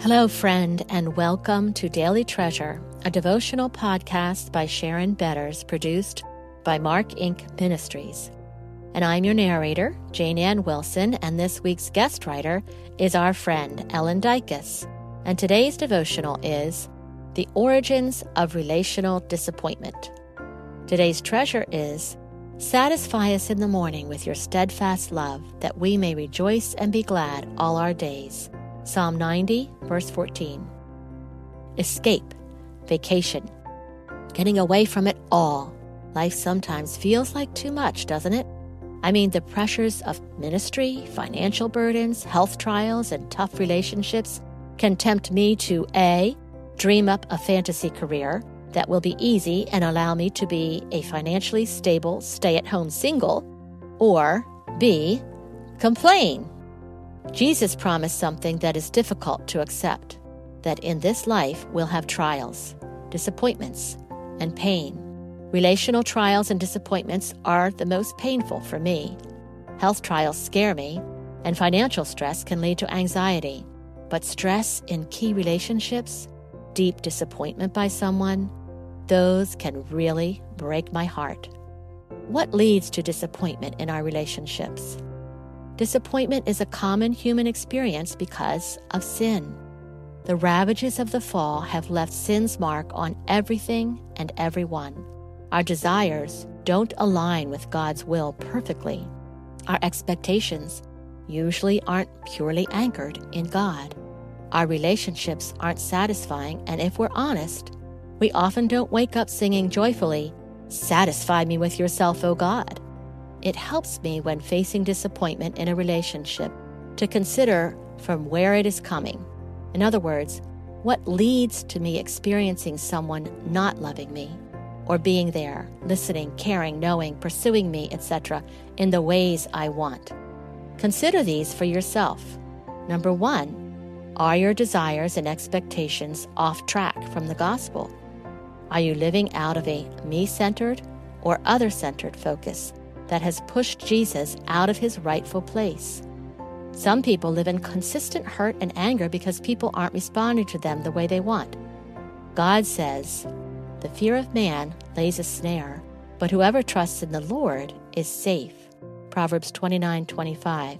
Hello, friend, and welcome to Daily Treasure, a devotional podcast by Sharon Betters, produced by Mark Inc. Ministries. And I'm your narrator, Jane Ann Wilson, and this week's guest writer is our friend, Ellen Dykas. And today's devotional is The Origins of Relational Disappointment. Today's treasure is Satisfy us in the morning with your steadfast love, that we may rejoice and be glad all our days. Psalm 90, verse 14. Escape, vacation, getting away from it all. Life sometimes feels like too much, doesn't it? I mean, the pressures of ministry, financial burdens, health trials, and tough relationships can tempt me to A, dream up a fantasy career that will be easy and allow me to be a financially stable, stay at home single, or B, complain Jesus promised something that is difficult to accept that in this life we'll have trials, disappointments, and pain. Relational trials and disappointments are the most painful for me. Health trials scare me, and financial stress can lead to anxiety. But stress in key relationships, deep disappointment by someone, those can really break my heart. What leads to disappointment in our relationships? Disappointment is a common human experience because of sin. The ravages of the fall have left sin's mark on everything and everyone. Our desires don't align with God's will perfectly. Our expectations usually aren't purely anchored in God. Our relationships aren't satisfying, and if we're honest, we often don't wake up singing joyfully, Satisfy me with yourself, O God. It helps me when facing disappointment in a relationship to consider from where it is coming. In other words, what leads to me experiencing someone not loving me or being there, listening, caring, knowing, pursuing me, etc., in the ways I want. Consider these for yourself. Number one, are your desires and expectations off track from the gospel? Are you living out of a me centered or other centered focus that has pushed Jesus out of his rightful place. Some people live in consistent hurt and anger because people aren't responding to them the way they want. God says, The fear of man lays a snare, but whoever trusts in the Lord is safe. Proverbs 29 25.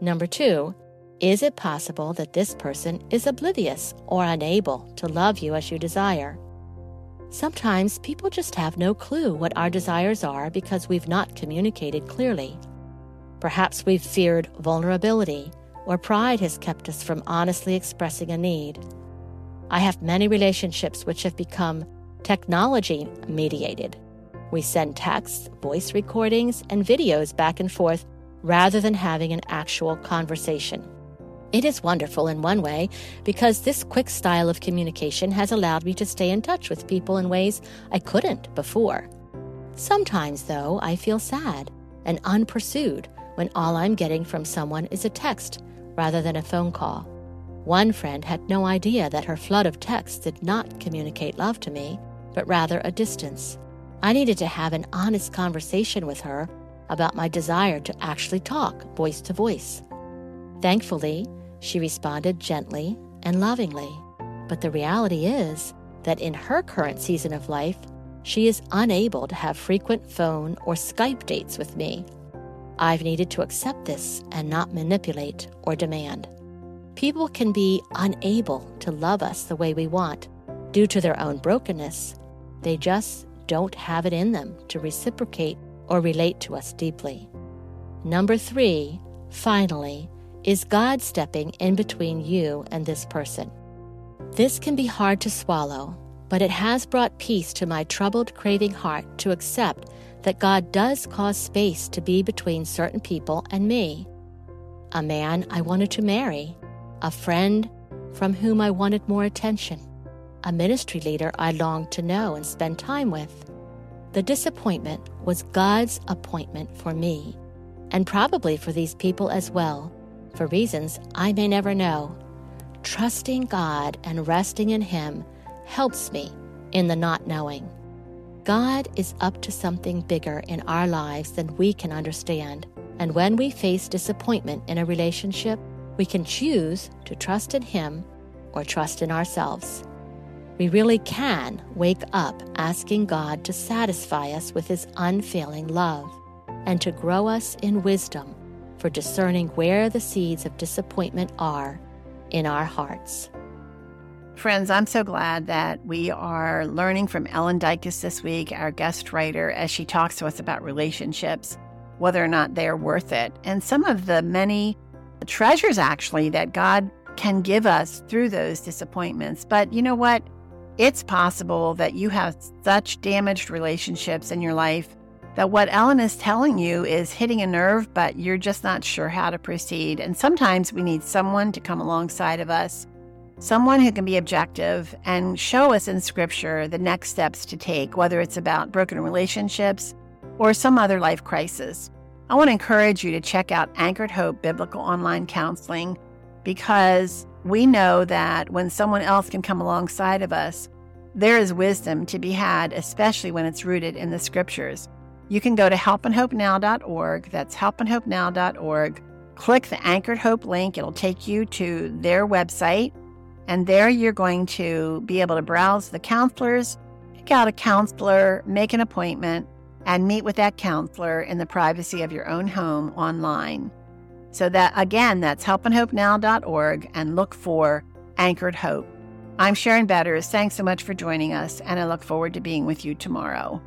Number two, is it possible that this person is oblivious or unable to love you as you desire? Sometimes people just have no clue what our desires are because we've not communicated clearly. Perhaps we've feared vulnerability, or pride has kept us from honestly expressing a need. I have many relationships which have become technology mediated. We send texts, voice recordings, and videos back and forth rather than having an actual conversation. It is wonderful in one way because this quick style of communication has allowed me to stay in touch with people in ways I couldn't before. Sometimes, though, I feel sad and unpursued when all I'm getting from someone is a text rather than a phone call. One friend had no idea that her flood of texts did not communicate love to me, but rather a distance. I needed to have an honest conversation with her about my desire to actually talk voice to voice. Thankfully, she responded gently and lovingly. But the reality is that in her current season of life, she is unable to have frequent phone or Skype dates with me. I've needed to accept this and not manipulate or demand. People can be unable to love us the way we want due to their own brokenness. They just don't have it in them to reciprocate or relate to us deeply. Number three, finally, is God stepping in between you and this person? This can be hard to swallow, but it has brought peace to my troubled, craving heart to accept that God does cause space to be between certain people and me. A man I wanted to marry, a friend from whom I wanted more attention, a ministry leader I longed to know and spend time with. The disappointment was God's appointment for me, and probably for these people as well for reasons I may never know. Trusting God and resting in Him helps me in the not knowing. God is up to something bigger in our lives than we can understand. And when we face disappointment in a relationship, We can choose to trust in Him or trust in ourselves. We really can wake up asking God to satisfy us with His unfailing love and to grow us in wisdom for discerning where the seeds of disappointment are in our hearts. Friends, I'm so glad that we are learning from Ellen Dykas this week, our guest writer, as she talks to us about relationships, whether or not they're worth it, and some of the many treasures actually that God can give us through those disappointments. But you know what? It's possible that you have such damaged relationships in your life that what Ellen is telling you is hitting a nerve, but you're just not sure how to proceed. And sometimes we need someone to come alongside of us, someone who can be objective and show us in scripture the next steps to take, whether it's about broken relationships or some other life crisis. I want to encourage you to check out Anchored Hope Biblical Online Counseling because we know that when someone else can come alongside of us, there is wisdom to be had, especially when it's rooted in the scriptures. You can go to helpandhopenow.org. That's helpandhopenow.org. Click the Anchored Hope link, it'll take you to their website. And there you're going to be able to browse the counselors, pick out a counselor, make an appointment, and meet with that counselor in the privacy of your own home online. So that again, that's helpandhopenow.org and look for Anchored Hope. I'm Sharon Betters. Thanks so much for joining us, and I look forward to being with you tomorrow.